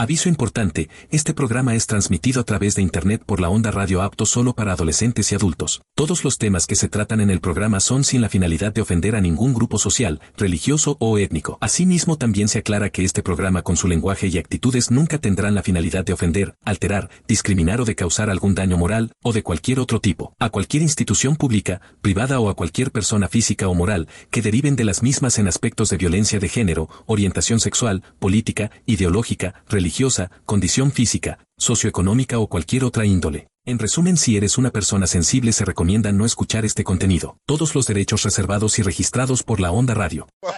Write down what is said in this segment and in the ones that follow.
Aviso importante, este programa es transmitido a través de Internet por la onda radio apto solo para adolescentes y adultos. Todos los temas que se tratan en el programa son sin la finalidad de ofender a ningún grupo social, religioso o étnico. Asimismo también se aclara que este programa con su lenguaje y actitudes nunca tendrán la finalidad de ofender, alterar, discriminar o de causar algún daño moral o de cualquier otro tipo, a cualquier institución pública, privada o a cualquier persona física o moral que deriven de las mismas en aspectos de violencia de género, orientación sexual, política, ideológica, religiosa, religiosa, condición física, socioeconómica o cualquier otra índole. En resumen, si eres una persona sensible se recomienda no escuchar este contenido. Todos los derechos reservados y registrados por la Onda Radio.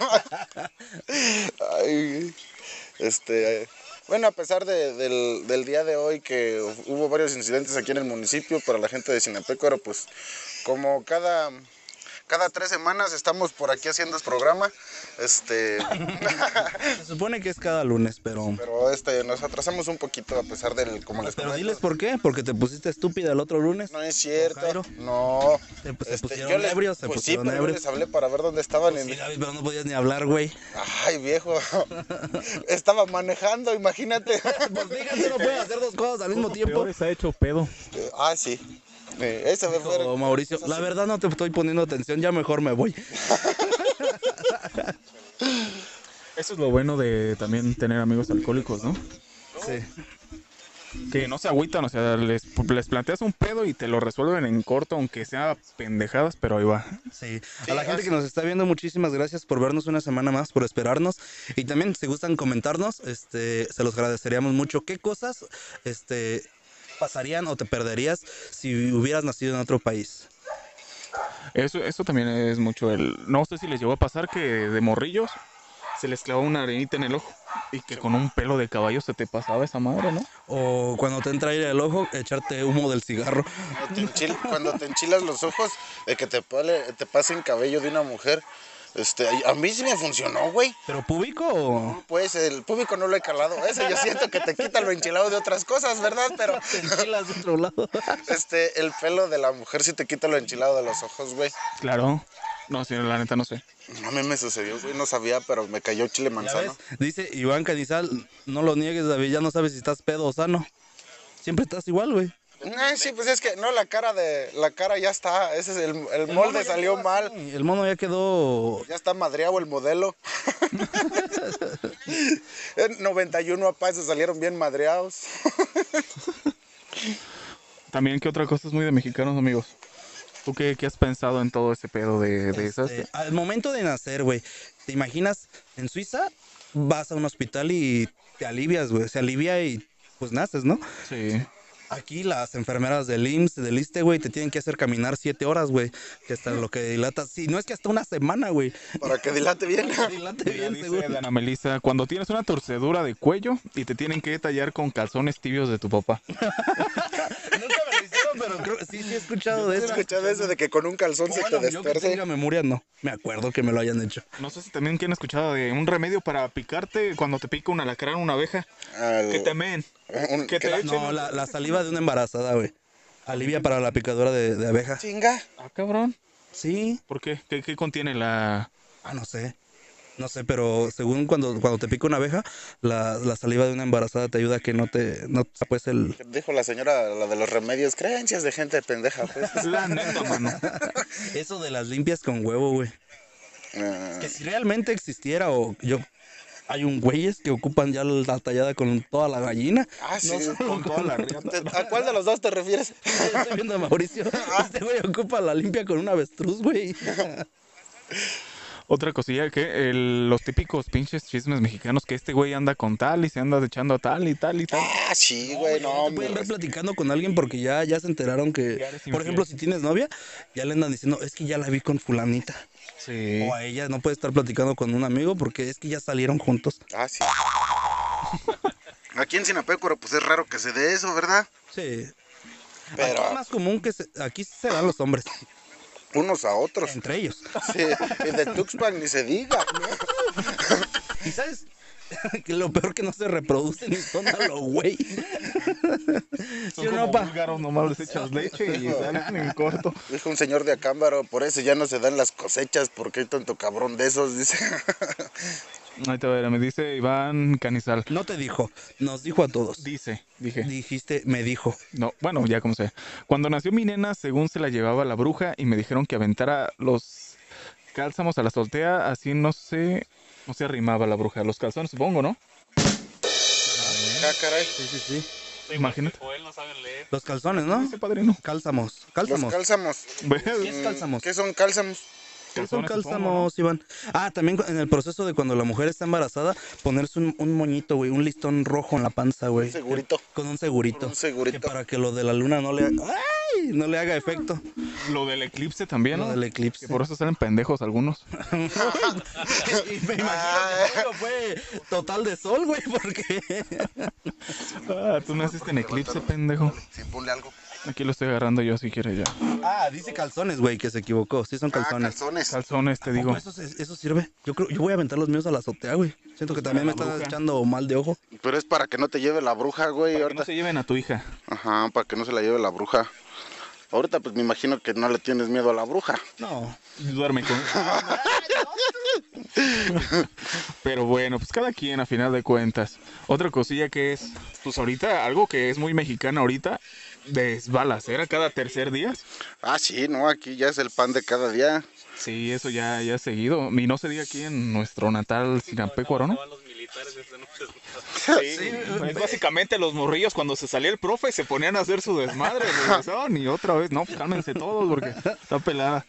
Este, bueno, a pesar de- del, del día de hoy que hubo varios incidentes aquí en el municipio para la gente de Sinapecuaro, pues como cada, cada tres semanas estamos por aquí haciendo este programa, este, Se supone que es cada lunes, pero. pero este, nos atrasamos un poquito a pesar del, como les Pero comento. diles por qué, porque te pusiste estúpida el otro lunes. No es cierto, Jairo. no. Se, pues, se Este, pusieron yo les, ebrios, se pues sí, pusieron pero yo ebrios. les hablé para ver dónde estaban. en- Sí, David, pero no podías ni hablar, güey. Ay, viejo, estaba manejando, imagínate. Pues fíjate, no puedes hacer dos cosas al mismo tiempo. Peor ha hecho pedo. Ah, sí. Eh, ese me fue. Oh, Mauricio, la verdad no te estoy poniendo atención, ya mejor me voy. Eso es lo bueno de también tener amigos alcohólicos, ¿no? Sí. Que no se agüitan, o sea, les, les planteas un pedo y te lo resuelven en corto, aunque sea pendejadas, pero ahí va. Sí. A la gente que nos está viendo, muchísimas gracias por vernos una semana más, por esperarnos. Y también, si gustan comentarnos, este, se los agradeceríamos mucho. ¿Qué cosas este, pasarían o te perderías si hubieras nacido en otro país? Eso, eso también es mucho el... No sé si les llegó a pasar que de morrillos se les clavó una arenita en el ojo y que con un pelo de caballo se te pasaba esa madre, ¿no? O cuando te entra aire al ojo, echarte humo del cigarro. Cuando te, enchil- cuando te enchilas los ojos, de que te, pale- te pasen cabello de una mujer. Este, a mí sí me funcionó, güey. ¿Pero público o...? Pues el público no lo he calado. Ese yo siento que te quita lo enchilado de otras cosas, ¿verdad? Pero Te enchilas de otro lado. este, el pelo de la mujer sí te quita lo enchilado de los ojos, güey. Claro. No, sí, la neta no sé. A mí me sucedió, güey. No sabía, pero me cayó chile ¿Ya manzano. Dice Iván Canizal, no lo niegues, David, ya no sabes si estás pedo o sano. Siempre estás igual, güey. Ay, sí, pues es que no, la cara de la cara ya está. Ese es el, el molde salió mal. El mono ya quedó... Ya está madreado el modelo. en 91 apá, se salieron bien madreados. También, ¿qué otra cosa es muy de mexicanos, amigos? ¿Tú qué, qué has pensado en todo ese pedo de, de esas? Este, al momento de nacer, güey, ¿te imaginas? En Suiza vas a un hospital y te alivias, güey. Se alivia y pues naces, ¿no? Sí. Aquí las enfermeras del IMSS, del ISTE, güey, te tienen que hacer caminar siete horas, güey. Que hasta lo que dilata. Sí, no es que hasta una semana, güey. Para que dilate bien. Dilate Ya bien, dice seguro. Ana Melissa, cuando tienes una torcedura de cuello y te tienen que tallar con calzones tibios de tu papá. Pero creo sí, sí he escuchado de ¿Has eso. escuchado eso de que con un calzón se te yo que desperce? tenga memoria, no. Me acuerdo que me lo hayan hecho. No sé si también quieren escuchado de un remedio para picarte cuando te pica un alacrán una abeja. Al- Que te meen. Un- que te ¿qué? echen. No, la, la saliva de una embarazada, güey. Alivia para la picadura de, de abeja. Chinga. Ah, cabrón. Sí. ¿Por qué? ¿Qué, qué contiene la...? Ah, no sé. No sé, pero según cuando, cuando te pica una abeja, la, la saliva de una embarazada te ayuda a que no te, no te pues el... Dijo la señora, la de los remedios, creencias de gente pendeja. Pues. La neta, mano. Eso de las limpias con huevo, güey. Ah, Que si realmente existiera o yo... Hay un güeyes que ocupan ya la tallada con toda la gallina. ah, sí. No Con toda la riata. ¿Te- ¿A cuál de los dos te refieres? Estoy viendo a Mauricio. Este güey ocupa la limpia con un avestruz, güey. Otra cosilla que el- los típicos pinches chismes mexicanos que este güey anda con tal y se anda echando a tal y tal y tal. Ah, sí, güey, no, te pueden ver platicando con alguien porque ya, ya se enteraron que, por ejemplo, si tienes novia, ya le andan diciendo, es que ya la vi con fulanita. Sí. O a ella no puede estar platicando con un amigo porque es que ya salieron juntos. Ah, sí. Aquí en Sinapecuaro, pues es raro que se dé eso, ¿verdad? Sí. Pero Aquí es más común que se- aquí se dan los hombres, unos a otros. entre ellos. Sí, y de Tuxpan ni se diga. Y sabes que lo peor que no se reproducen y son a lo güey. ¿Sí o no, pa? búlgaros, nomás les echas leche y salen en corto. Dijo un señor de Acámbaro, por eso ya no se dan las cosechas, porque hay tanto cabrón de esos, dice. Ahí te va, me dice Iván Canizal. No te dijo, nos dijo a todos. Dice, dije. Dijiste, me dijo. No, bueno, ya como sé. Cuando nació mi nena, según se la llevaba la bruja y me dijeron que aventara los cálzamos a la soltea, así no sé, no se arrimaba la bruja. Los calzones, supongo, ¿no? Ah, caray. Sí, sí, sí. Imagínate. Joel no saben leer. Los calzones, ¿no? Ese padrino. Cálzamos. Los Cálzamos. cálzamos. ¿Qué es cálzamos? ¿Qué son cálzamos? ¿Qué son cálzamos, Iván? Ah, también en el proceso de cuando la mujer está embarazada, ponerse un, un moñito, güey, un listón rojo en la panza, güey. Un segurito. Con un segurito. Con un segurito. Que para que lo de la luna no le, no le haga efecto. Lo del eclipse también, Lo ¿no? del eclipse. Que por eso salen pendejos algunos. Y me imagino que todo fue total de sol, güey, porque... Ah, tú naciste en eclipse, pendejo. Sí, ponle algo. Aquí lo estoy agarrando yo si quieres ya. Ah, dice calzones, güey, que se equivocó. Sí son Ah, calzones. calzones. Calzones, te digo. ¿Eso, sirve? Yo creo, yo voy a aventar los míos a la azotea, güey. Siento que también me la está bruja. echando mal de ojo. Pero es para que no te lleve la bruja, güey. Para que Ahorita. no se lleven a tu hija. Ajá, para que no se la lleve la bruja. Ahorita pues me imagino que no le tienes miedo a la bruja. No. Duerme con. Pero bueno, pues cada quien a final de cuentas. Otra cosilla que es, pues ahorita, algo que es muy mexicana ahorita, desbalacera cada tercer día. Ah, sí, no, aquí ya es el pan de cada día. Sí, eso ya, ya ha seguido. Y no se diga aquí en nuestro natal Sinapecuaro, ¿no? Militares. Sí, es básicamente los morrillos cuando se salía el profe se ponían a hacer su desmadre, regresaban y otra vez, no, pues cálmense todos porque está pelada.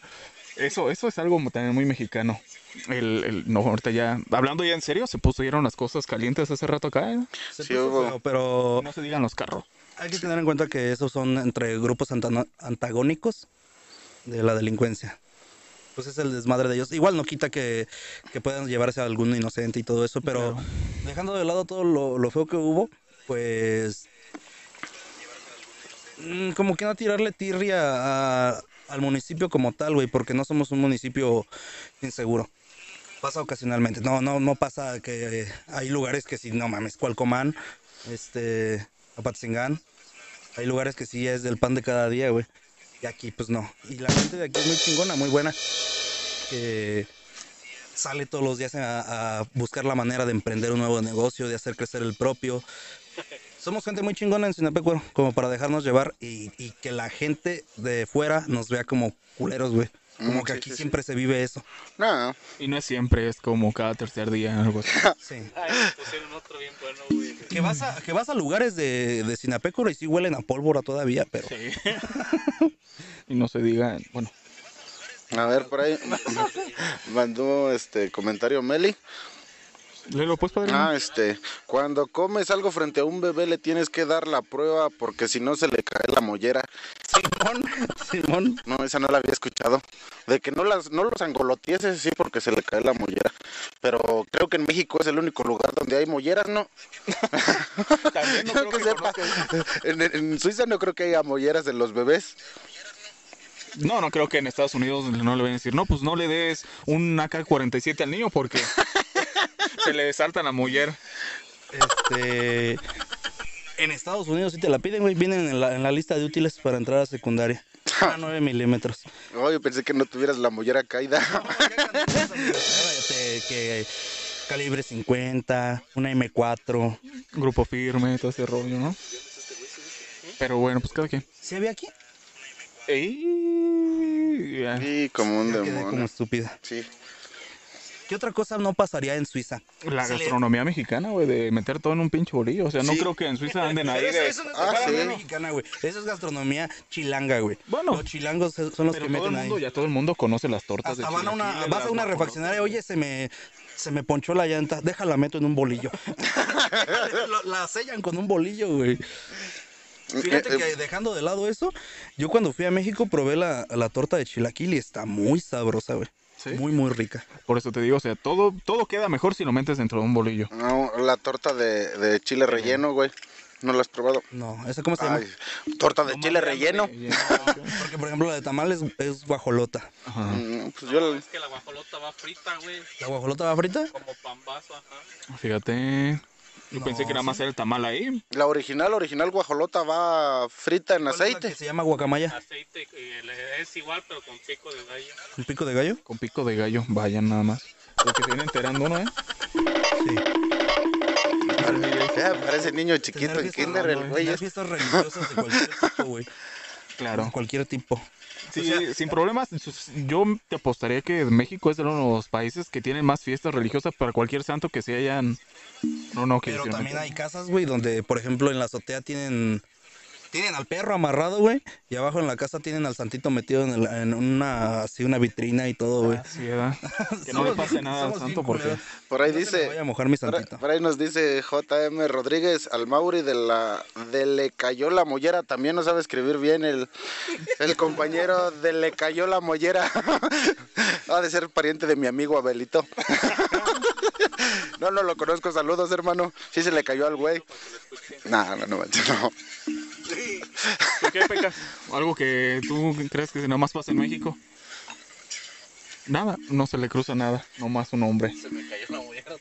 Eso, eso es algo también muy mexicano. El, el- no, ahorita ya, hablando ya en serio, se pusieron las cosas calientes hace rato acá, ¿eh? Sí, pero No se digan los carros. hay que tener en cuenta que esos son entre grupos antagónicos de la delincuencia. Pues es el desmadre de ellos. Igual no quita que, que puedan llevarse a algún inocente y todo eso, pero dejando de lado todo lo, lo feo que hubo, pues mm, como que no tirarle tirria a- al municipio como tal, güey, porque no somos un municipio inseguro. Pasa ocasionalmente. No, no, no pasa que hay lugares que sí, no mames, Cualcomán, este, Apatzingán. Hay lugares que sí es del pan de cada día, güey. Y aquí, pues no. Y la gente de aquí es muy chingona, muy buena. Que sale todos los días a, buscar la manera de emprender un nuevo negocio, de hacer crecer el propio. Somos gente muy chingona en Sinapecuaro, como para dejarnos llevar y, y que la gente de fuera nos vea como culeros, güey. Como Mm, que sí, aquí sí, sí. siempre se vive eso. No, Y no es siempre, es como cada tercer día, algo así. Sí. Ay, pusieron otro bien bueno, güey. Que vas a, que vas a lugares de, de Sinapecuaro y sí huelen a pólvora todavía, pero... Y no se diga, bueno, a ver, por ahí mandó este comentario Meli. Léelo pues, padre. Ah, este, cuando comes algo frente a un bebé le tienes que dar la prueba porque si no se le cae la mollera. Simón, Simón. No, esa no la había escuchado. De que no las no los angolotieses, sí, porque se le cae la mollera. Pero creo que en México es el único lugar donde hay molleras, ¿no? También no Creo que que sepa. En, en Suiza no creo que haya molleras en los bebés. No, no creo que en Estados Unidos no le vayan a decir, no, pues no le des un AK-47 al niño porque se le salta la mujer. Este. En Estados Unidos sí te la piden, güey. Vienen en la, en la lista de útiles para entrar a secundaria. A 9 milímetros. Oye, pensé que no tuvieras la mollera caída. Que calibre 50, una M4. Grupo firme, todo ese rollo, ¿no? Pero bueno, pues cada quien. ¿Sí había aquí? Ey. Sí, como un Yo quedé como demonio. estúpida. Sí. ¿Qué otra cosa no pasaría en Suiza? La Se le- gastronomía mexicana, güey, de meter todo en un pinche bolillo. O sea, no creo que en Suiza anden ahí Pero eso, no es Ah, gastronomía sí. mexicana, güey. Eso es gastronomía chilanga, güey. Bueno. Los chilangos son los Pero que todo el meten mundo, ahí. ya todo el mundo conoce las tortas Hasta de van a una, chilaquiles, vas a una refaccionaria, oye, se me, se me ponchó la llanta, déjala meto en un bolillo. Lo- la sellan con un bolillo, güey. Fíjate Eh, que dejando de lado eso, yo cuando fui a México probé la, la torta de chilaquil y está muy sabrosa, güey. ¿Sí? Muy, muy rica. Por eso te digo, o sea, todo, todo queda mejor si lo metes dentro de un bolillo. No, la torta de, de chile relleno, güey. ¿No la has probado? No, ¿esa cómo se llama? Ay, torta de chile relleno. Porque, por ejemplo, la de tamal es, guajolota. Ajá. Mm, Pues yo la- Es que la guajolota va frita, güey. ¿La guajolota va frita? Como pambazo, ajá. Fíjate. Yo No, pensé que nada más era el tamal ahí. la original, original guajolota va frita en ¿Cuál es aceite. que se llama guacamaya? Aceite eh, es igual, pero con pico de gallo. ¿Un pico de gallo? Con pico de gallo, vayan nada más. Lo que se viene enterando, ¿no? Eh? Sí. Parece niño chiquito en kinder, el güey. tener fiestas religiosas de cualquier tipo, güey. Claro. Cualquier tipo. Sí, sin problemas. Yo te apostaría que México es de uno de los países que tienen más fiestas religiosas para cualquier santo que se hayan. No, no, que Pero también hay casas, güey, donde, por ejemplo, en la azotea tienen tienen al perro amarrado, güey, y abajo en la casa tienen al santito metido en, el- en una así una vitrina y todo, güey. Sí, ¿verdad? Que no le pase nada al santo porque. Por ahí No se me dice, vaya a mojar mi santito. por ahí nos dice JM Rodríguez al Mauri de la de Le cayó la mollera, también no sabe escribir bien el, el compañero de Le cayó la mollera. ha de ser pariente de mi amigo Abelito. no, no lo conozco, saludos hermano. Sí se le cayó al güey. No, no, no, no. ¿Tú qué pecas? ¿Algo que tú crees que nada más pasa en México? Nada, no se le cruza nada, nomás un hombre. Se me cayó la mollera.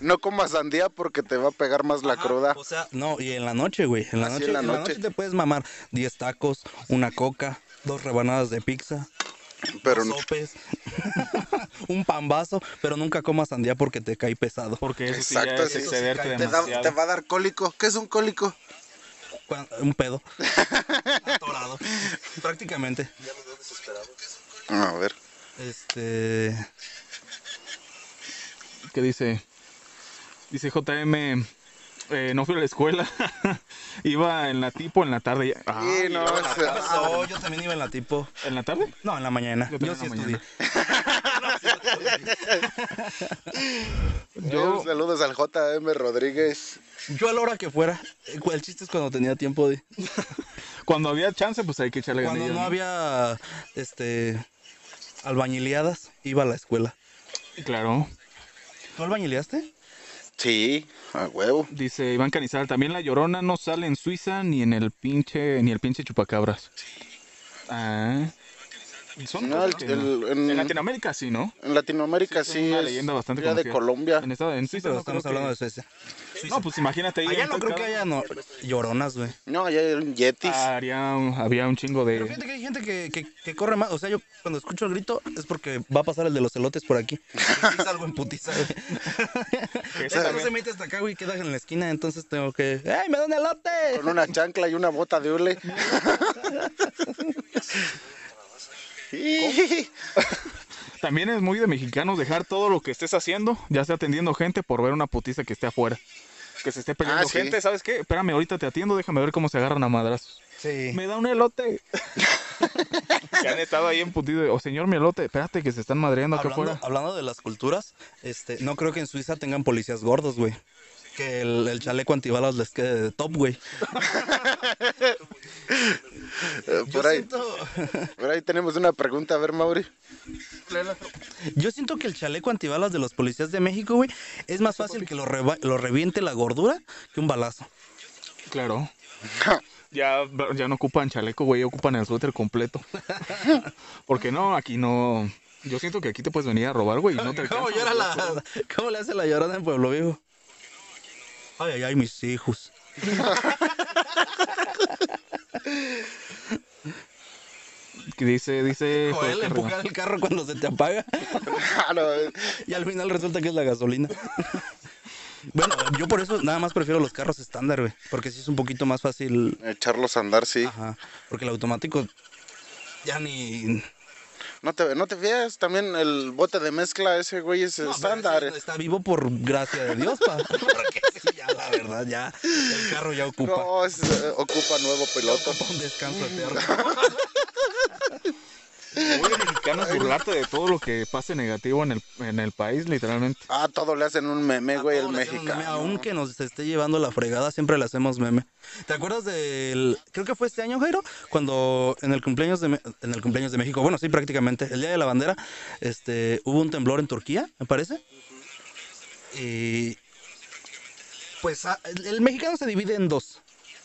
No comas sandía porque te va a pegar más la cruda. O sea, no, y en la noche, güey, en la Así noche, en la en la noche. noche te puedes mamar 10 tacos, una coca, dos rebanadas de pizza, Pero dos sopes, un pambazo, pero nunca comas sandía porque te cae pesado. Porque eso Exacto, sí ya es sí. excederte Te te, da- demasiado. te va a dar cólico. ¿Qué es un cólico? Un pedo. Atorado. Prácticamente. A ver. Este. ¿Qué dice? Dice JM, eh, no fui a la escuela, iba en la tipo en la tarde. ya- Ah, Sí, no, la o sea, tarde. No, yo también iba en la tipo. ¿En la tarde? No, en la mañana. Yo Yo, también sí estudié. Yo... Saludos al JM Rodríguez. Yo a la hora que fuera. El chiste es cuando tenía tiempo de. Cuando había chance, pues hay que echarle Cuando ganillas, no había. Este. Albañileadas, iba a la escuela. Claro. ¿Tú albañileaste? Sí, a huevo. Dice Iván Canizal, también la llorona no sale en Suiza ni en el pinche, ni el pinche chupacabras. Ah. Son No, cosas el- que no. el- en... en- Latinoamérica sí, ¿no? En Latinoamérica Sí, sí, es una es leyenda bastante ya de conocida. Colombia. En, esta, en Sí, Suiza pero no estamos hablando que- de Suecia. No, pues imagínate ahí. Allá no creo que haya no, lloronas, güey. No, allá hay un Yetis. Ah, haría un- había un chingo Pero de... fíjate que hay gente que, que, que corre más. O sea, yo cuando escucho el grito es porque va a pasar el de los elotes por aquí. Y sí salgo en putiza, güey. No se mete hasta acá, güey, queda en la esquina. Entonces tengo que. ¡Ey, me da un elote! Con una chancla y una bota de hule. También es muy de mexicanos dejar todo lo que estés haciendo, ya sea atendiendo gente, por ver una putiza que esté afuera. Que se esté peleando Ah, sí. gente, ¿sabes qué? Espérame, ahorita te atiendo, déjame ver cómo se agarran a madrazos. Sí. Me da un elote. que han estado ahí en putido. O señor, mi elote, espérate que se están madreando acá Hablando, afuera. hablando de las culturas, este, no creo que en Suiza tengan policías gordos, güey. Que el, el chaleco antibalas les quede de top, güey. Eh, Por ahí, siento, por ahí tenemos una pregunta, a ver, Mauri. yo siento que el chaleco antibalas de los policías de México, güey, es más fácil que lo, reba- lo reviente la gordura que un balazo. Claro. Ya, ya no ocupan chaleco, güey, ocupan el suéter completo. Porque no, aquí no. Yo siento que aquí te puedes venir a robar, güey, y no te ¿Cómo, alcanza. llora la, ¿Cómo le hace la llorona en Pueblo Viejo? Ay, ay, ay, mis hijos. Dice, dice. Joel, empujar el carro cuando se te apaga. Y al final resulta que es la gasolina. Bueno, yo por eso nada más prefiero los carros estándar, güey. Porque sí es un poquito más fácil. echarlos a andar, sí. Ajá. Porque el automático ya ni. No te, no te fías, también el bote de mezcla, ese güey es No, estándar. ese Está vivo por gracia de Dios, pa. Porque sí, ya la verdad, ya. El carro ya ocupa. No, es, eh, ocupa nuevo piloto. ocupa un descanso eterno. Muy de mexicano es burlarte de todo lo que pase negativo en el, en el país, literalmente. Ah, todo le hacen un meme, güey, el mexicano. Aunque nos esté llevando la fregada, siempre le hacemos meme. ¿Te acuerdas del. Creo que fue este año, Jairo? Cuando en el cumpleaños de, en el cumpleaños de México, bueno, sí, prácticamente, el día de la bandera, este, hubo un temblor en Turquía, me parece. Y. Pues ah, el, el mexicano se divide en dos.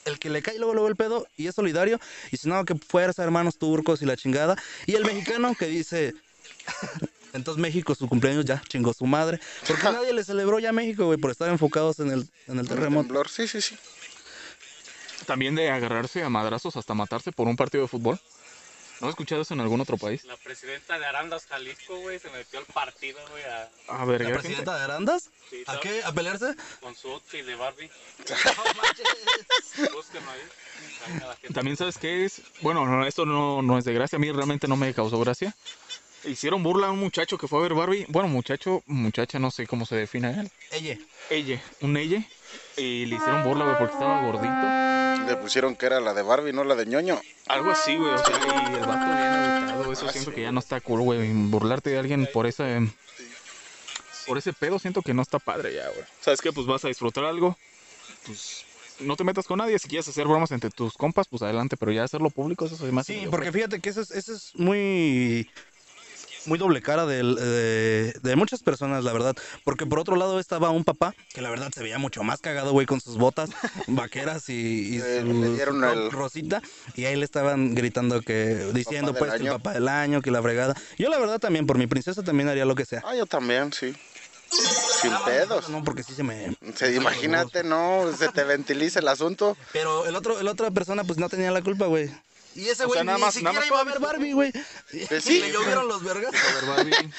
El que le cae luego, luego el pedo y es solidario. Y si no, que fuerza, hermanos turcos y la chingada. Y el mexicano que dice. Entonces México, su cumpleaños ya chingó su madre. Porque nadie le celebró ya a México, güey, por estar enfocados en el, en el terremoto. Sí, sí, sí. También de agarrarse a madrazos hasta matarse por un partido de fútbol. ¿No has escuchado eso en algún otro país? La presidenta de Arandas, Jalisco, güey, se metió al partido, güey, a- A ver, ¿La ¿qué presidenta de Arandas? Sí, ¿A qué? ¿A pelearse? con su outfit de Barbie. Búsquenlo ahí. Ahí a la gente. También sabes qué es, bueno, no, esto no, no es de gracia, a mí realmente no me causó gracia. Hicieron burla a un muchacho que fue a ver Barbie, bueno, muchacho, muchacha, no sé cómo se define él. Ella. Ella, un ella, y le hicieron burla, güey, porque estaba gordito. Le pusieron que era la de Barbie, no la de ñoño. Algo así, güey, o sea, y el vato bien agüitado, eso siento que ya no está cool, güey, burlarte de alguien por ese, por ese pedo siento que no está padre ya, güey. ¿Sabes qué? Pues vas a disfrutar algo, pues no te metas con nadie, si quieres hacer bromas entre tus compas, pues adelante, pero ya hacerlo público, eso es más Sí, porque fíjate que eso es, eso es muy muy doble cara de, de muchas personas, la verdad. Porque por otro lado estaba un papá que la verdad se veía mucho más cagado, güey, con sus botas vaqueras y, y Eh, su, le dieron su el- rosita. Y ahí le estaban gritando que, diciendo pues que el papá del año, que la fregada. Yo la verdad también, por mi princesa también haría lo que sea. Ah, yo también, sí. Sin pedos. No, porque sí se me... Se- imagínate, no, se te ventiliza el asunto. Pero el otro, el otra persona pues no tenía la culpa, güey. Y ese O güey sea, ni más- siquiera nada más iba a ver Barbie, güey. Sí. Le llovieron los vergas. A ver, Barbie.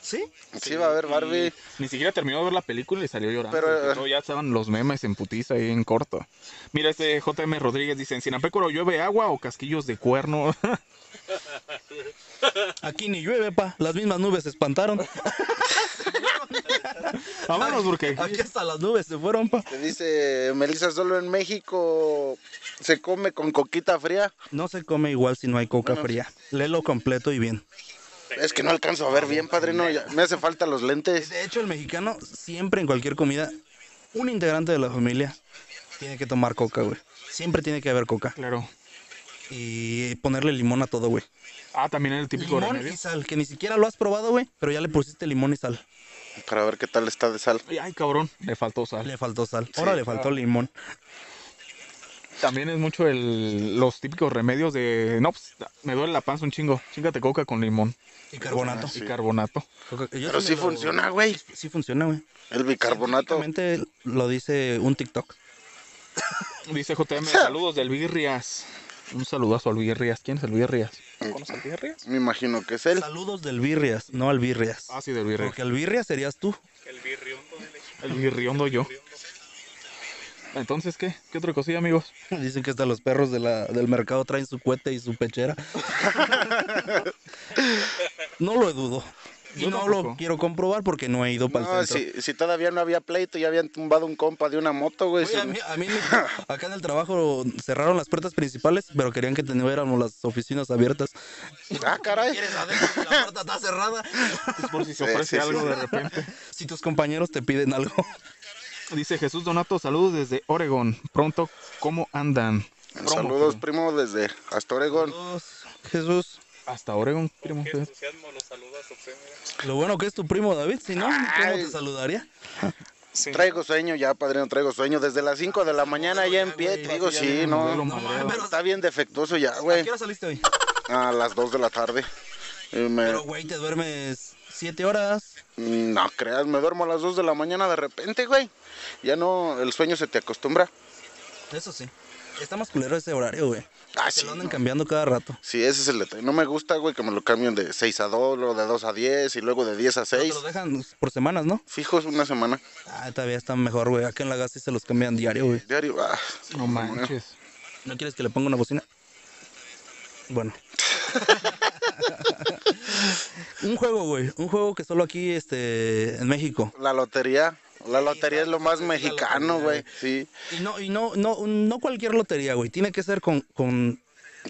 ¿Sí? Sí, va a haber Barbie. Ni siquiera terminó de ver la película y salió llorando. Pero, porque eh, ya estaban los memes en putiza ahí en corto. Mira, este JM Rodríguez dice, en Sinapécoro llueve agua o casquillos de cuerno. Aquí ni llueve, pa. Las mismas nubes se espantaron. Vámonos porque... Aquí hasta las nubes se fueron, pa. Te dice Melissa, solo en México se come con coquita fría. No se come igual si no hay coca fría. Léelo completo y bien. Es que no alcanzo a ver bien, padrino. ya- Me hace falta los lentes. De hecho, el mexicano siempre en cualquier comida, un integrante de la familia tiene que tomar coca, güey. Siempre tiene que haber coca. Claro. Y ponerle limón a todo, güey. Ah, también el típico Limón remedio. y sal, que ni siquiera lo has probado, güey. Pero ya le pusiste limón y sal. Para ver qué tal está de sal. Ay, cabrón, le faltó sal. Le faltó sal. Ahora le faltó limón. También es mucho el, los típicos remedios de... No, pues, me duele la panza un chingo. Chingate coca con limón Y carbonato. y carbonato. Coca- Pero sí lo- funciona, güey. Sí funciona, güey. El bicarbonato. Lo dice un TikTok. Dice JM, saludos del Birrias. Un saludazo al Birrias. ¿Quién es el Birrias? ¿Conoces al Birrias? Me imagino que es él. Saludos del Birrias, no al Birrias. Ah, sí, del Birrias. Porque el Birrias serías tú. El birriondo de leche. El Birriondo yo. Entonces, ¿qué? ¿Qué otra cosilla, amigos? Dicen que hasta los perros de la, del mercado traen su cohete y su pechera. no lo dudo. Y Yo no tampoco. lo quiero comprobar porque no he ido para No, el centro. si, si todavía no había pleito, ya habían tumbado un compa de una moto, güey. Oye, a mí, a mí me- acá en el trabajo cerraron las puertas principales, pero querían que tuviéramos las oficinas abiertas. Ah, caray. ¿Quieres adentro? La puerta está cerrada. Es por si se ofrece sí, sí. algo de repente. Si tus compañeros te piden algo. Dice Jesús Donato, saludos desde Oregón. Pronto, ¿cómo andan? Promo, Saludos, primo, desde hasta Oregón. Saludos, Jesús. Hasta Oregón, primo. Qué entusiasmo los saludas, José, mira. Lo bueno que es tu primo David, si no, ¿cómo Ay. te saludaría? Sí. Traigo sueño ya, padrino, traigo sueño. Desde las 5 de la mañana ya en pie, te digo, sí, no. pero- Está bien defectuoso ya, ¿A güey. qué hora saliste hoy? A las 2 de la tarde. Me- Pero, güey, te duermes siete horas. No creas, me duermo a las 2 de la mañana de repente, güey. Ya no, el sueño se te acostumbra. Eso sí. Está más culero ese horario, güey. Ah, Se sí. lo andan cambiando cada rato. Sí, ese es el detalle. No me gusta, güey, que me lo cambien de 6 a 2, luego de 2 a 10 y luego de 10 a Pero 6. te lo dejan por semanas, ¿no? Fijos una semana. Ah, todavía está mejor, güey. Acá en la gas sí se los cambian diario, güey. Diario. ah. No manches. ¿No quieres que le ponga una bocina? Bueno. un juego, güey. Un juego que solo aquí, este, en México. La lotería. La lotería es lo más mexicano, güey. Sí. Y no, y no, no, no cualquier lotería, güey. Tiene que ser con, con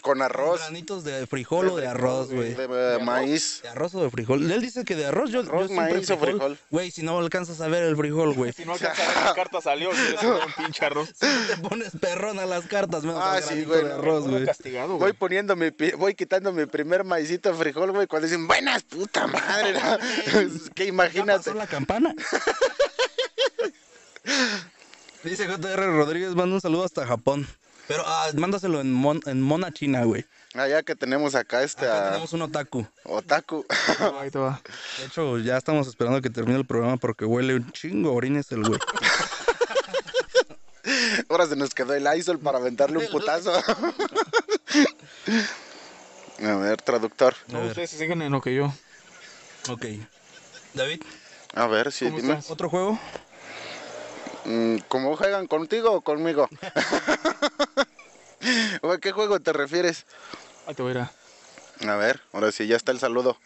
Con arroz. granitos de frijol o de arroz, güey. De, eh, maíz. ¿De arroz o de frijol? Él dice que de arroz, yo, Arroz, yo maíz o frijol. Güey, si no alcanzas a ver el frijol, güey. Si no alcanzas a ver qué carta salió, si eres un pinche arroz. Te pones perrón a las cartas, menos Ah, sí, güey, de arroz, güey. castigado, Voy poniendo mi, pi- voy quitando mi primer maicito de frijol, güey, cuando dicen, buenas, puta madre. Es que ¿Ya imagínate. pasó la campana? Dice JR Rodríguez, manda un saludo hasta Japón. Pero ah, mándaselo en, mon- en mona china, güey. Allá que tenemos acá este Acá a tenemos un otaku. Otaku. Ahí te va. De hecho, ya estamos esperando que termine el programa porque huele un chingo orines el güey. Ahora se nos quedó el ISOL para aventarle un putazo. A ver, traductor. No, ustedes se siguen en lo que yo. Ok. David, A ver, sí, ¿Cómo dime. estás? ¿otro juego? Mm, ¿Cómo juegan contigo o conmigo? ¿A qué juego te refieres? Ahí te voy a ver, ahora sí, ya está el saludo.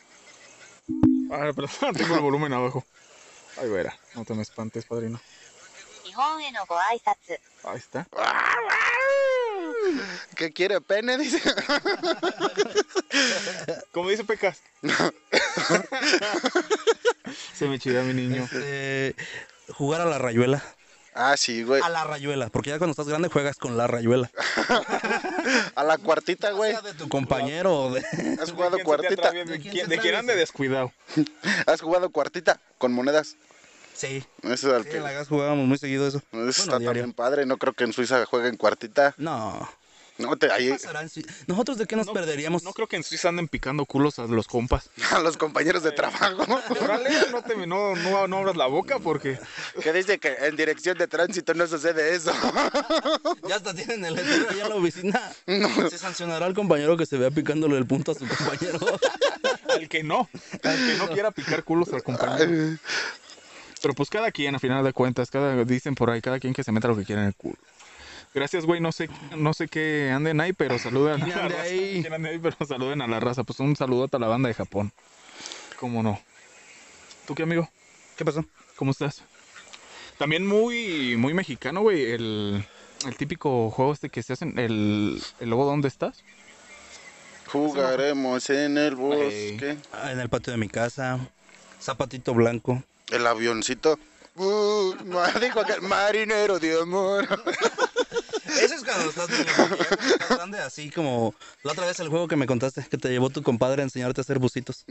A ver, perdón, tengo el volumen abajo. Ahí verá, no te me espantes, padrino. Ahí está. ¿Qué quiere pene? Dice. ¿Cómo dice Pecas? Se me chida mi niño. Este, jugar a la rayuela. Ah, sí, güey. A la rayuela, porque ya cuando estás grande juegas con la rayuela. A la cuartita, güey. De tu compañero o de... ¿Has jugado ¿De quién se te cuartita? ¿De ¿De quién ande descuidado? ¿Has jugado cuartita con monedas? Sí. Eso es al Sí, que... en la gas jugábamos muy seguido eso. Eso Bueno, está diario. también padre. No creo que en Suiza jueguen cuartita. No. No, te, ahí, Pasará en Sui- ¿Nosotros de qué nos No, perderíamos? No creo que en Suiza anden picando culos a los compas. a los compañeros de trabajo. Órale, no, te, no, no, no abras la boca porque... que dice que en dirección de tránsito no sucede eso. Ya hasta tienen el letrero allá en la oficina. Se sancionará al compañero que se vea picándole el punto a su compañero. Al que no, al que no quiera picar culos al compañero. Pero pues cada quien, a final de cuentas, cada, dicen por ahí, cada quien que se meta lo que quiera en el culo. Gracias, güey, no sé, no sé qué anden ahí, pero saluden a ¿Quién la ande raza. ahí? ¿Quién ande ahí? Pero saluden a la raza. Pues un saludote a la banda de Japón. ¿Cómo no? ¿Tú qué, amigo? ¿Qué pasó? ¿Cómo estás? También muy, muy mexicano, güey, el, el típico juego este que se hacen, el, el logo ¿Dónde estás? Jugaremos en el bosque. Ah, En el patio de mi casa. Zapatito blanco. El avioncito. Uh, dijo aquel marinero de amor. Ese es cuando estás estás grande, así como la otra vez el juego que me contaste, que te llevó tu compadre a enseñarte a hacer bucitos.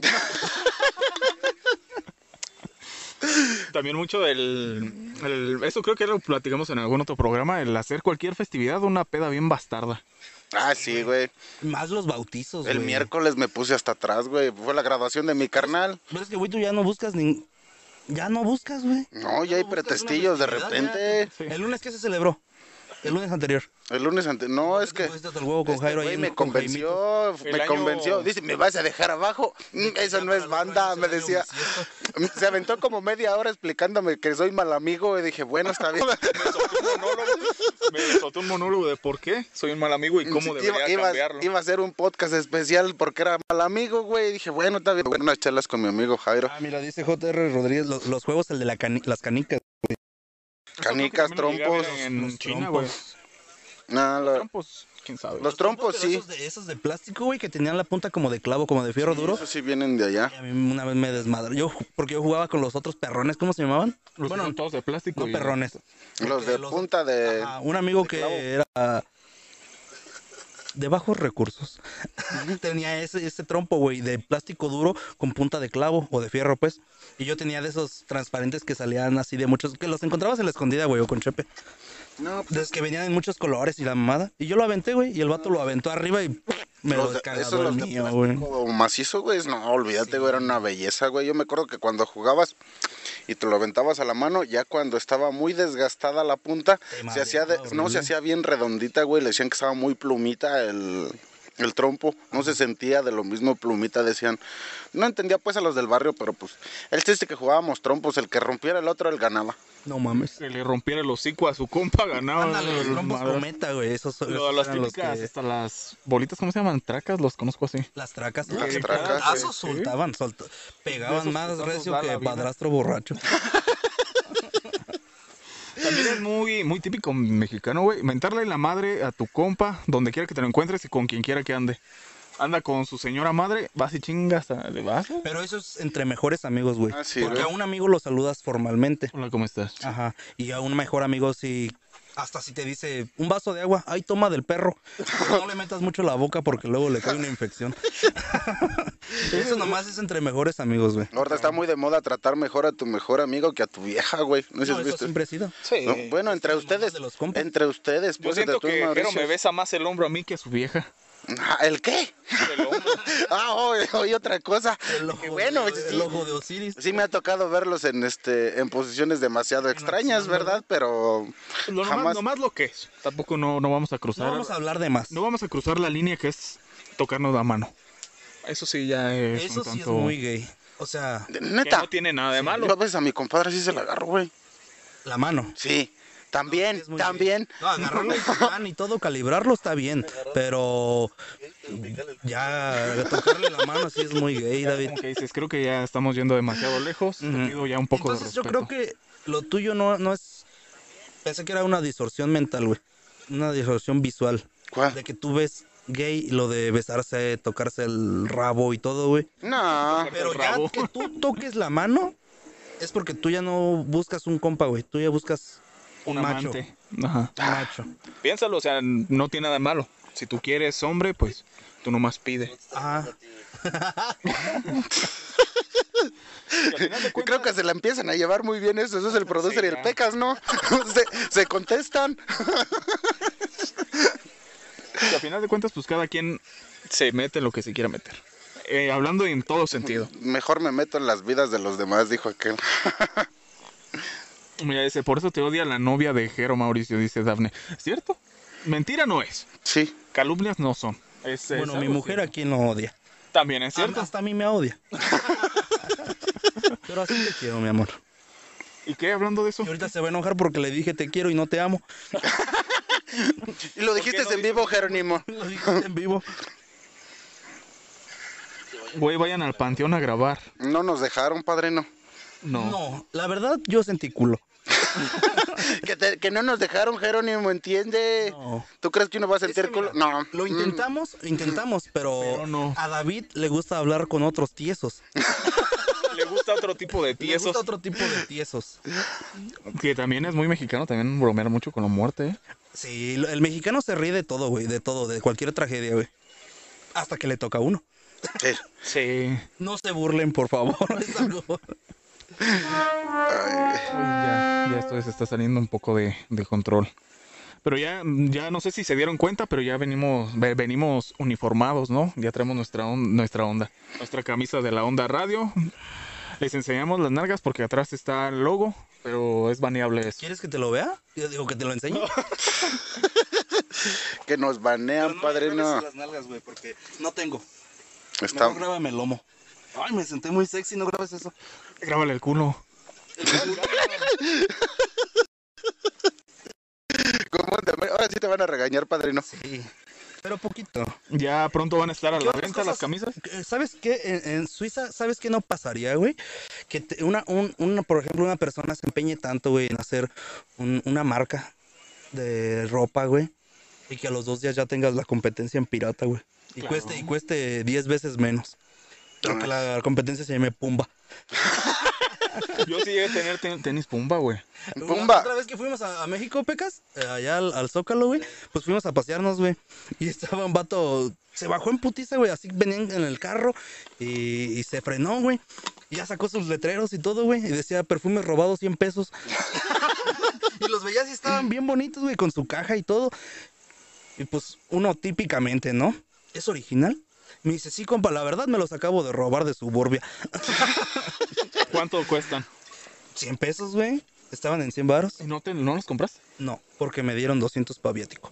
También mucho del... el- eso creo que lo platicamos en algún otro programa, el hacer cualquier festividad una peda bien bastarda. Ah, sí, güey. Más los bautizos, El güey. miércoles me puse hasta atrás, güey. Fue la graduación de mi carnal. Pero es que, güey, tú ya no buscas ni... Ya no buscas, güey. No, ya hay pretestillos de repente. Sí. El lunes, ¿qué se celebró? El lunes anterior. El lunes ante... No, es que... el huevo con este Jairo ahí me con convenció, me año- convenció. Dice, ¿me vas a dejar abajo? Mm, Eso no es banda, me decía. Se aventó como media hora explicándome que soy mal amigo y dije, bueno, está bien. Me soltó un monólogo, me soltó un monólogo de por qué soy un mal amigo y cómo Sí, debería iba, cambiarlo. iba a ser un podcast especial porque era mal amigo, güey. Dije, bueno, está bien. Bueno, unas charlas con mi amigo Jairo. Ah, mira, dice JR Rodríguez, los, los juegos, el de la cani- las canicas. Canicas, llegué a trompos. En Los China, güey. trompos. No, lo- Trompos, quién sabe. los trompos, sí. Esos de, esos de plástico, güey, que tenían la punta como de clavo, como de fierro duro. Esos sí vienen de allá. Y a mí una vez me desmadró. Yo, porque yo jugaba con los otros perrones, ¿cómo se llamaban? Los bueno, todos de plástico. no y- perrones. Los de Los- punta de... Ajá, un amigo que clavo. era de bajos recursos. tenía ese, ese trompo, güey, de plástico duro con punta de clavo o de fierro, pues. Y yo tenía de esos transparentes que salían así de muchos, que los encontrabas en la escondida, güey, o con chepe. No, De los que venían en muchos colores y la mamada. Y yo lo aventé, güey, y el vato lo aventó arriba y me lo Los descargó el mío, güey. macizo, güey, no, olvídate, güey, era una belleza, güey. Yo me acuerdo que cuando jugabas y te lo aventabas a la mano, ya cuando estaba muy desgastada la punta, se hacía de- no, se hacía bien redondita, güey, le decían que estaba muy plumita el, el trompo, no se sentía de lo mismo plumita, decían. No entendía pues a los del barrio, pero pues el chiste que jugábamos trompos, el que rompiera el otro, él ganaba. No mames. Que le rompiera el hocico a su compa, ganaba. Ándale, los trompos cometa, güey. Esos son las los típicas, que- hasta las bolitas, ¿cómo se llaman? Tracas, los conozco así. Las tracas. Las que tracas, soltaban, solta- pegaban esos más recio que padrastro borracho. También es muy, muy típico mexicano, güey. Mentarle la madre a tu compa, donde quiera que te lo encuentres y con quien quiera que ande. Anda con su señora madre, vas y chingas, ¿le vas? Pero eso es entre mejores amigos, güey. Ah, sí, Porque a un amigo lo saludas formalmente. Hola, ¿cómo estás? Ajá. Y a un mejor amigo si hasta si te dice un vaso de agua, ay, toma del perro. Pero no le metas mucho la boca porque luego le cae una infección. Eso nomás es entre mejores amigos, güey. Ahorita está muy de moda tratar mejor a tu mejor amigo que a tu vieja, güey. No No, has eso visto. siempre ha sido. Sí. No, bueno, entre ustedes, de los entre ustedes, Yo pues siento entre tú y que Mauricio. me besa más el hombro a mí que a su vieja. Ah, ¿El qué? El. Ah, oye, oye, otra cosa. El ojo, bueno, de, sí, el ojo de Osiris. sí me ha tocado verlos en este en posiciones demasiado extrañas, ¿verdad? Pero Lo nomás, jamás nomás lo que es. Tampoco no, no vamos a cruzar. No vamos a hablar de más. no vamos a cruzar la línea que es tocarnos la mano. Eso sí ya es Eso un sí es tanto... muy gay. O sea, que Neta. no tiene nada de malo. Yo a veces a mi compadre sí se la agarro, güey. la mano. Sí. También, Es muy también. gay. No, agarrarlo y pan y todo, calibrarlo está bien, pero ya tocarle la mano sí es muy gay, David. Como que dices, creo que ya estamos yendo demasiado lejos. Te Ujú. pido ya un poco Entonces de yo creo que lo tuyo no, no es... Pensé que era una distorsión mental, güey. Una distorsión visual. ¿Cuál? De que tú ves gay lo de besarse, tocarse el rabo y todo, güey. No. Pero ya que tú toques la mano, es porque tú ya no buscas un compa, güey. Tú ya buscas Un macho. amante. Ajá. Un macho. Piénsalo, o sea, no tiene nada de malo. Si tú quieres hombre, pues tú nomás pide. Ajá. Cuentas, creo que se la empiezan a llevar muy bien eso. Eso es el producer Sí, y el pecas, ¿no? se, se contestan. y al final de cuentas, pues cada quien se mete lo que se quiera meter. Eh, hablando en todo sentido. Mejor me meto en las vidas de los demás, dijo aquel. Mira, dice, por eso te odia la novia de Jero Mauricio, dice Dafne. ¿Cierto? Mentira no es. Sí. Calumnias no son. Es- es Bueno, mi mujer a cierto. quien no odia. También es cierto. Hasta a mí me odia. Pero así te quiero, mi amor. ¿Y qué? Hablando de eso. Y ahorita se va a enojar porque le dije te quiero y no te amo. Y lo dijiste no en vivo, Jerónimo. Lo dijiste en vivo. Güey, vayan al panteón a grabar. No nos dejaron, padrino. No. No, la verdad yo sentí culo. Que, te- que no nos dejaron, Jerónimo, ¿entiende? No. ¿Tú crees que uno va a sentir que culo? mira, No. Lo Mm. intentamos, intentamos, pero, Pero no. a David le gusta hablar con otros tiesos. Le gusta otro tipo de Le tiesos. gusta otro tipo de tiesos. Que también es muy mexicano, también bromear mucho con la muerte. ¿eh? Sí, el mexicano se ríe de todo, güey, de todo, de cualquier tragedia, güey. Hasta que le toca a uno. Sí. Sí. No se burlen, por favor. ya, ya esto se está saliendo un poco de, de control. Pero ya, ya no sé si se dieron cuenta, pero ya venimos, ve- venimos uniformados, ¿no? Ya traemos nuestra, on- nuestra onda, nuestra camisa de la onda radio. Les enseñamos las nalgas porque atrás está el logo, pero es baneable eso. ¿Quieres que te lo vea? Yo digo que te lo enseñe. que nos banean, padrino. las nalgas, güey, porque no tengo. Está... Mejor grábame el lomo. Ay, me senté muy sexy, no grabes eso. Grábale el culo. ¿Cómo te- Ahora sí te van a regañar, padrino. Sí, pero poquito. Ya pronto van a estar a ¿Qué la venta las camisas. ¿Sabes qué? En, en Suiza, ¿sabes qué no pasaría, güey? Que te- una, un- una, por ejemplo, una persona se empeñe tanto, güey, en hacer un- una marca de ropa, güey. Y que a los dos días ya tengas la competencia en pirata, güey. Y, Claro. cueste, y cueste 10 veces menos. Pero que la competencia se llame Pumba. Yo sí llegué a tener ten- tenis pumba, güey. Pumba. La otra vez que fuimos a, a México, Pecas, eh, allá al, al Zócalo, güey, pues fuimos a pasearnos, güey. Y estaba un vato, se bajó en putiza, güey, así venían en el carro y, y se frenó, güey. Y ya sacó sus letreros y todo, güey. Y decía, perfume robado 100 pesos. y los veías y estaban bien bonitos, güey, con su caja y todo. Y pues uno típicamente, ¿no? ¿Es original? Me dice, sí, compa, la verdad me los acabo de robar de Suburbia. ¿Cuánto cuestan? 100 pesos, güey. Estaban en 100 baros. ¿Y ¿No, te, ¿No los compraste? No, porque me dieron 200 paviáticos.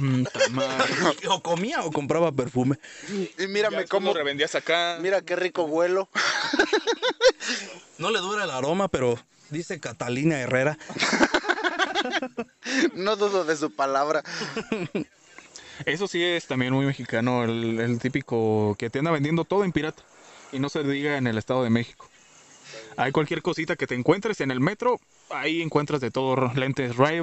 Mm. O comía o compraba perfume. Y mírame cómo... revendías acá. Mira qué rico huelo. No le dura el aroma, pero dice Catalina Herrera. No dudo de su palabra. Eso sí es también muy mexicano, el, el típico que te anda vendiendo todo en pirata. Y no se diga en el Estado de México. Hay cualquier cosita que te encuentres en el metro, ahí encuentras de todo, lentes ray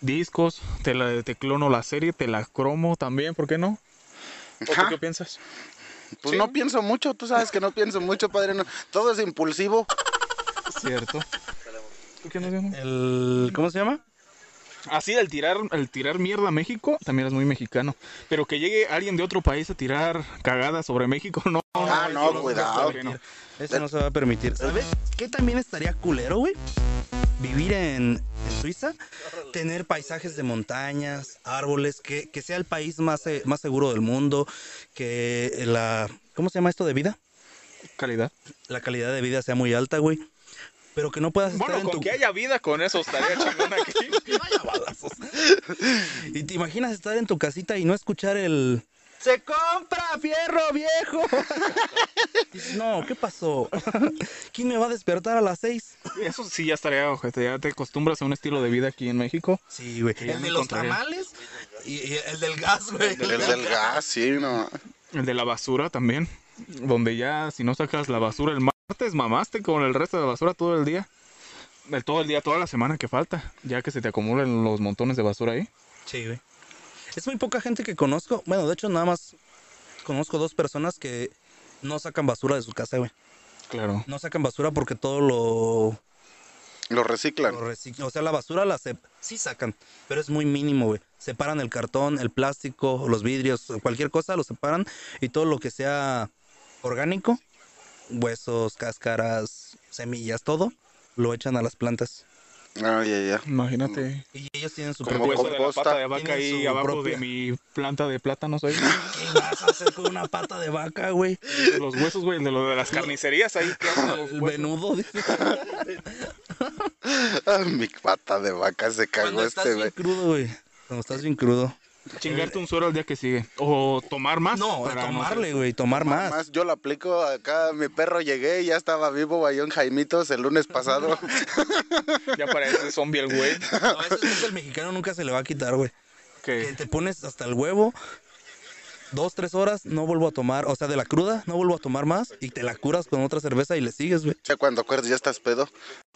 discos, te, la, te clono la serie, te la cromo también, ¿por qué no? ¿O tú Ajá. qué piensas? Pues Sí. no pienso mucho, tú sabes que no pienso mucho, padrino. Todo es impulsivo. Cierto. ¿Tú qué? El, ¿Cómo se llama? Así el tirar, el tirar mierda a México también es muy mexicano. Pero que llegue alguien de otro país a tirar cagadas sobre México, no. Ah, no, se cuidado. permitir. Eso no se va a permitir. ¿Sabes qué también estaría culero, güey? Vivir en, en Suiza, tener paisajes de montañas, árboles, que, que sea el país más, eh, más seguro del mundo, que la... ¿Cómo se llama esto de vida? Calidad. La calidad de vida sea muy alta, güey. Pero que no puedas estar Bueno, en con tu... que haya vida con eso estaría chingón aquí. Y te imaginas estar en tu casita y no escuchar el, Se compra fierro viejo. Dices, no, ¿qué pasó? ¿Quién me va a despertar a las seis? Eso sí ya estaría, ojete, ya te acostumbras a un estilo de vida aquí en México. Sí, güey. El de los tamales y, y el del gas, güey. El del gas, sí, no. El de la basura también. Donde ya si no sacas la basura el martes, mamaste con el resto de la basura todo el día. El, todo el día, toda la semana que falta. Ya que se te acumulan los montones de basura ahí. Sí, güey. Es muy poca gente que conozco. Bueno, de hecho, nada más conozco dos personas que no sacan basura de su casa, güey. Claro. No sacan basura porque todo lo, Lo reciclan. lo reciclan. O sea, la basura la se sí sacan, pero es muy mínimo, güey. Separan el cartón, el plástico, los vidrios, cualquier cosa lo separan y todo lo que sea orgánico, huesos, cáscaras, semillas, todo, lo echan a las plantas. Ay, ay, ay. Imagínate. Y ellos tienen su Como El hueso de la composta. pata de vaca ahí abajo propia- de mi planta de plátanos ahí. ¿Qué vas a hacer con una pata de vaca, güey? los huesos, güey, de lo de las carnicerías ahí. los El huesos. venudo, dice. Ah, mi pata de vaca se cagó Cuando estás este, bien güey. crudo, güey. Cuando estás bien crudo. Chingarte un suero al día que sigue. O tomar más. No, para tomarle, güey, tomar más. Más yo lo aplico acá, mi perro llegué y ya estaba vivo en Jaimitos el lunes pasado. Ya parece zombie el güey. No, ese, ese el mexicano nunca se le va a quitar, güey. Que Que te pones hasta el huevo, dos, tres horas, no vuelvo a tomar, o sea, de la cruda, no vuelvo a tomar más y te la curas con otra cerveza y le sigues, güey. ya cuando acuerdas ya estás pedo.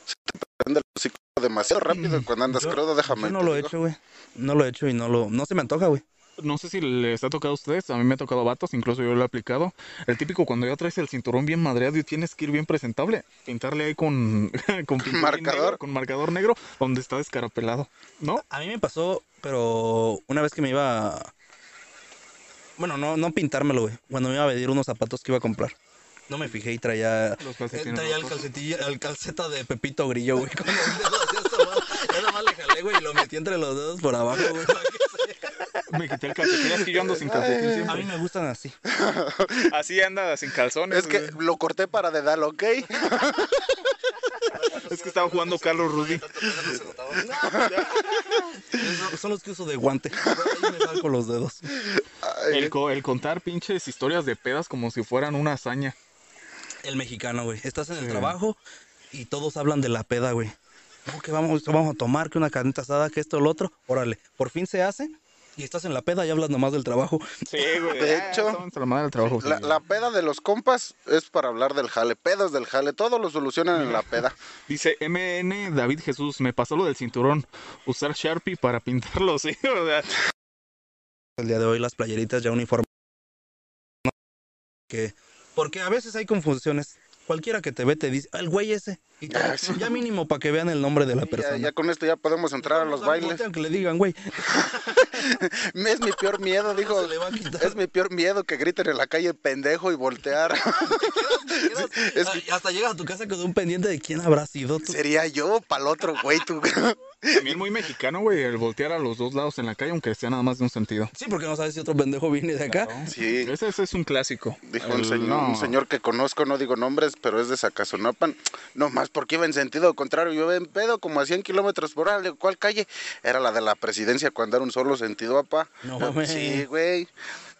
Se te prende el hocico demasiado rápido cuando andas Yo- crudo, déjame. Yo no lo he hecho, güey. No lo he hecho y no lo, no se me antoja, güey. no sé si les ha tocado a ustedes, a mí me ha tocado vatos, incluso yo lo he aplicado. El típico cuando ya traes el cinturón bien madreado y tienes que ir bien presentable, pintarle ahí con, con Marcador. negro, con marcador negro, donde está descarapelado, ¿no? A mí me pasó, pero una vez que me iba. Bueno, no, no pintármelo, güey. Cuando me iba a pedir unos zapatos que iba a comprar. No me fijé y traía... Los eh, calcetines traía el, calcetillo, el calceta de Pepito Grillo, güey. Con el dedo así hasta le jalé, güey, y lo metí entre los dedos por abajo, güey. Me quité el calcetín, es que yo ando sin calcetín A mí me gustan así. Así anda sin calzones. Es que güey. lo corté para dedal, ¿ok? es que estaba jugando Carlos Rudy. Son los que uso de guante. Ahí me salgo los dedos. Ay, El, co- el contar pinches historias de pedas como si fueran una hazaña. El mexicano, güey. Estás en el Sí. trabajo y todos hablan de la peda, güey. No, que vamos, vamos a tomar, que una carnita asada, que esto, lo otro. Órale, por fin se hace y estás en la peda y hablas nomás del trabajo. Sí, güey. De ah, hecho, estamos a la madre del trabajo. sí. La, la peda de los compas es para hablar del jale, pedos del jale, todo lo solucionan en la peda. Dice MN David Jesús, me pasó lo del cinturón. Usar Sharpie para pintarlo, sí. O sea, El día de hoy las playeritas ya uniforman. Que, porque a veces hay confusiones. Cualquiera que te ve te dice, "Ah, el güey ese. Y te- Ah, sí. ya mínimo para que vean el nombre de la Ya, persona. ya con esto ya podemos entrar a los bailes. Que le digan, güey. Es mi peor miedo, dijo. Es mi peor miedo que griten en la calle pendejo y voltear. Es Ah, y hasta llegas a tu casa con un pendiente de quién habrá sido tú. Sería yo para el otro, güey, tú. También muy mexicano, güey, el voltear a los dos lados en la calle, aunque sea nada más de un sentido. Sí, porque no sabes si otro pendejo viene de acá. Sí. Ese, ese es un clásico. Dijo un señor, no. un señor que conozco, no digo nombres, pero es de Zacazonapan. No más porque iba en sentido contrario. Yo en pedo como a 100 kilómetros por hora. Le digo, ¿cuál calle? Era la de la presidencia cuando era un solo sentido, papá. No mames. Sí, güey.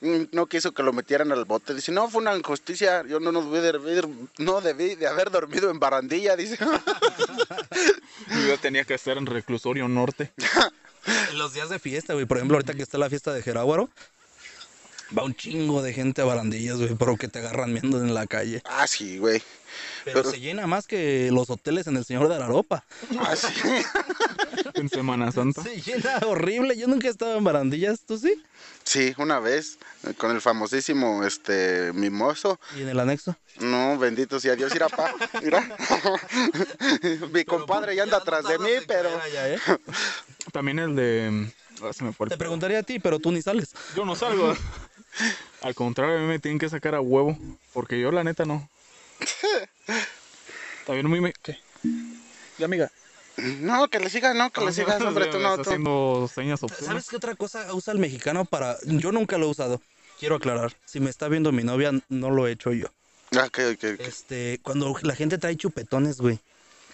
No quiso que lo metieran al bote. Dice, no, fue una injusticia. Yo no, no debí, de, haber- no debí de haber dormido en barandilla, dice. Yo tenía que estar en reclusorio norte. Los días de fiesta, güey. Por ejemplo, ahorita que está la fiesta de Jeráguaro, va un chingo de gente a barandillas, güey, pero que te agarran viendo en la calle. ah, sí, güey. Pero, Pero- se llena más que los hoteles en el Señor de la Ropa. Ah, sí. En Semana Santa. Se llena horrible. Yo nunca he estado en barandillas, ¿tú sí? Sí, una vez, con el famosísimo, este, mimoso. ¿Y en el anexo? No, bendito sea Dios, irá pa, mira. Mi compadre ya anda atrás de mí, pero ¿eh? También el de... ah, se me fue el Te pedo. preguntaría a ti, pero tú ni sales. Yo no salgo. Al contrario, a mí me tienen que sacar a huevo. Porque yo, la neta, no. También muy... Me... ¿Qué? Ya, amiga. no, que le sigas, no, que le sigas, hombre, tú no, tú. haciendo señas obscenas. ¿Sabes qué otra cosa usa el mexicano para...? Yo nunca lo he usado. Quiero aclarar. Si me está viendo mi novia, no lo he hecho yo. Ah, ok, ok, ok. Este, cuando la gente trae chupetones, güey.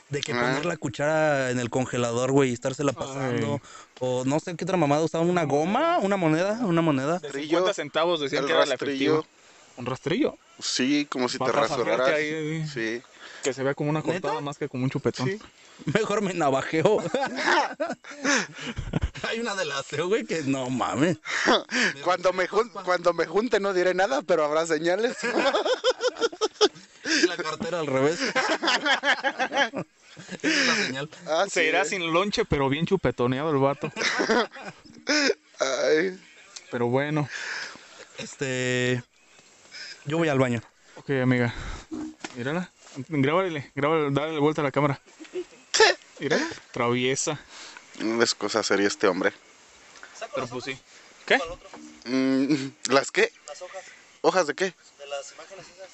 De que Ah. poner la cuchara en el congelador, güey, y estársela pasando. O no sé qué otra mamada usaban, una goma, una moneda, una moneda. De Rastrillo, 50 centavos decían el que era el rastrillo. efectivo. ¿Un rastrillo? Sí, como si te rasuraras. ahí, Sí. Que se vea como una ¿Neta? cortada más que como un chupetón. Sí. Mejor me navajeo. Hay una del aseo, güey, que no mames. Cuando me, jun- cuando me junte no diré nada, pero habrá señales. La cartera al revés. Esa es la señal. Ah, Se sí. irá sin lonche, pero bien chupetoneado el vato. Ay, Pero bueno. Este. Yo voy al baño. Ok, amiga. Mírala. Grábale, grábale, dale vuelta a la cámara. Mira, traviesa. no es cosa seria este hombre. Pero pues sí. ¿Qué? Mm, ¿Las qué? Las hojas ¿Hojas de qué? de las imágenes esas.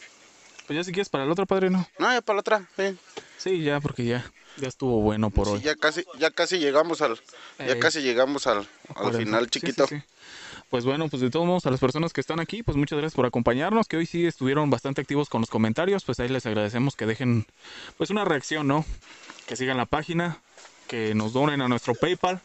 Pues ya si quieres para el otro padrino. No, ya para la otra. Sí. Sí, ya, porque ya, ya estuvo bueno por Sí, hoy. ya casi, ya casi llegamos al, ya Ey. casi llegamos al, al final, chiquito. sí, sí. Pues bueno, pues de todos modos, a las personas que están aquí, pues muchas gracias por acompañarnos, que hoy sí estuvieron bastante activos con los comentarios, pues ahí les agradecemos que dejen pues una reacción, ¿no? Que sigan la página, que nos donen a nuestro PayPal.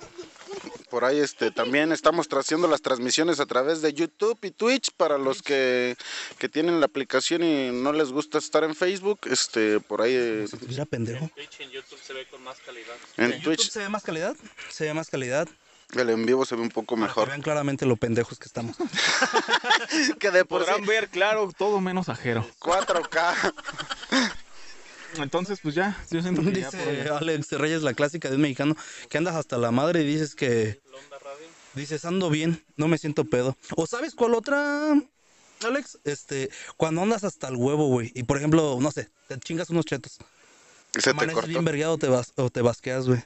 Por ahí este también estamos haciendo las transmisiones a través de YouTube y Twitch para los que, que tienen la aplicación y no les gusta estar en Facebook, este por ahí eh, Mira, pendejo. Twitch en YouTube se ve con más calidad. en ¿En Twitch YouTube se ve más calidad? Se ve más calidad. el en vivo se ve un poco Para que mejor. vean claramente lo pendejos que estamos. Que de por sí Podrán ver, claro, todo menos ajero. 4K. Entonces, pues ya, yo siento que ya por hoy- Dice Alex Reyes, la clásica de un mexicano, que andas hasta la madre y dices que. Dices, ando bien, no me siento pedo. ¿O sabes cuál otra, Alex? Este, cuando andas hasta el huevo, güey. Y por ejemplo, no sé, te chingas unos chetos. Se te Amaneces cortó. bien vergueado o te, vas, o te basqueas, güey.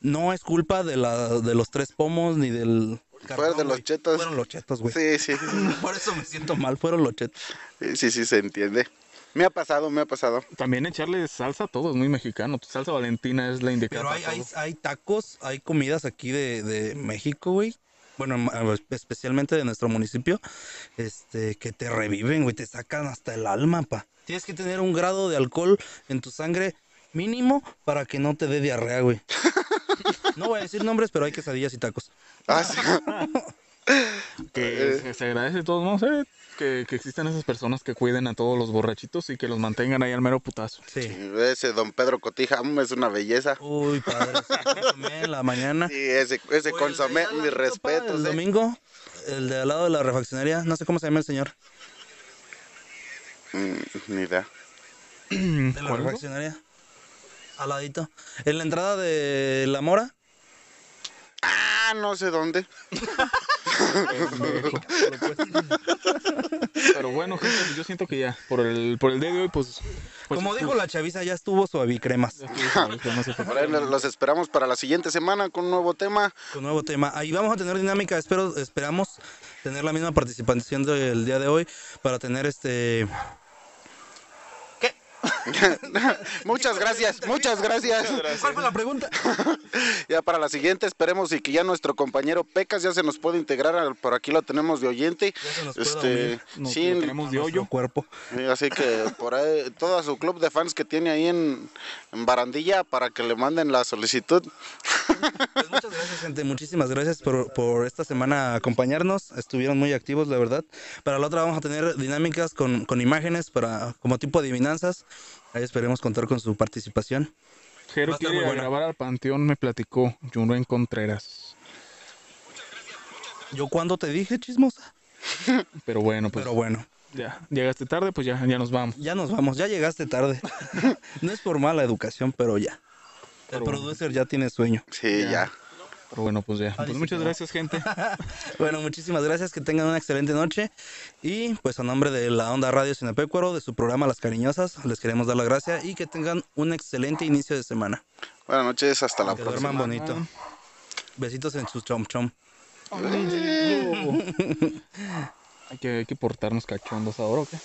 No es culpa de, la, de los tres pomos ni del. Fueron de los güey. chetos. Fueron los chetos, güey. Sí, sí, Por eso me siento mal, fueron los chetos. sí, sí, sí, se entiende. Me ha pasado, me ha pasado. También echarle salsa a todo es muy mexicano. Tu salsa valentina es la indicada. Pero hay, hay, tacos, hay comidas aquí de, de México, güey. Bueno, ma- especialmente de nuestro municipio, este, que te reviven, güey, te sacan hasta el alma, pa. Tienes que tener un grado de alcohol en tu sangre mínimo para que no te dé diarrea, güey. No voy a decir nombres, pero hay quesadillas y tacos. Ah, sí. Que se- se agradece de todos modos eh, que, que existan esas personas que cuiden a todos los borrachitos y que los mantengan ahí al mero putazo. Sí. Ese don Pedro Cotija mm, es una belleza. Uy, padre, consomé en la mañana. Sí, ese, ese consomé, el mis respetos. El eh. domingo, el de al lado de la refaccionaria, no sé cómo se llama el señor. Mm, ni idea. De la refaccionaria. Al ladito. En la entrada de La Mora. Ah, no sé dónde. Pero bueno, gente, yo siento que ya, por el, por el día de hoy, pues. pues, Como pues, dijo la chaviza, ya estuvo suavicremas. los esperamos para la siguiente semana con un nuevo tema. Con nuevo tema. Ahí vamos a tener dinámica. Espero, esperamos tener la misma participación del día de hoy para tener este. Muchas gracias, muchas gracias. ¿Cuál fue la pregunta? Ya para la siguiente esperemos y que ya nuestro compañero Pecas ya se nos puede integrar. al- Por aquí lo tenemos de oyente. Ya se nos Este. Nos sí, lo tenemos de hoyo. cuerpo. Sí, Así que por ahí, todo su club de fans que tiene ahí en, en Barandilla para que le manden la solicitud. Pues muchas gracias, gente. Muchísimas gracias por, por esta semana acompañarnos. Estuvieron muy activos, la verdad. Para la otra vamos a tener dinámicas con, con imágenes para como tipo adivinanzas. Ahí esperemos contar con su participación. Jero quiere buena. grabar al panteón, me platicó Junuen Contreras. ¿Yo cuándo te dije, chismosa? Pero bueno, pues Pero bueno, ya, llegaste tarde, pues ya, ya nos vamos. ya nos vamos. Ya llegaste tarde. no es por mala educación, pero ya. El Pero bueno. producer ya tiene sueño. Sí, Ya. ya. Pero bueno, pues ya. Pues muchas gracias, gente. Bueno, muchísimas gracias, que tengan una excelente noche. Y pues a nombre de la Onda Radio Sinapecuaro, de su programa Las Cariñosas, les queremos dar la gracia y que tengan un excelente inicio de semana. Buenas noches, hasta la Que próxima. duerman bonito. Besitos en su chom chom. hay, que, hay que portarnos cachondos ahora, ¿o qué?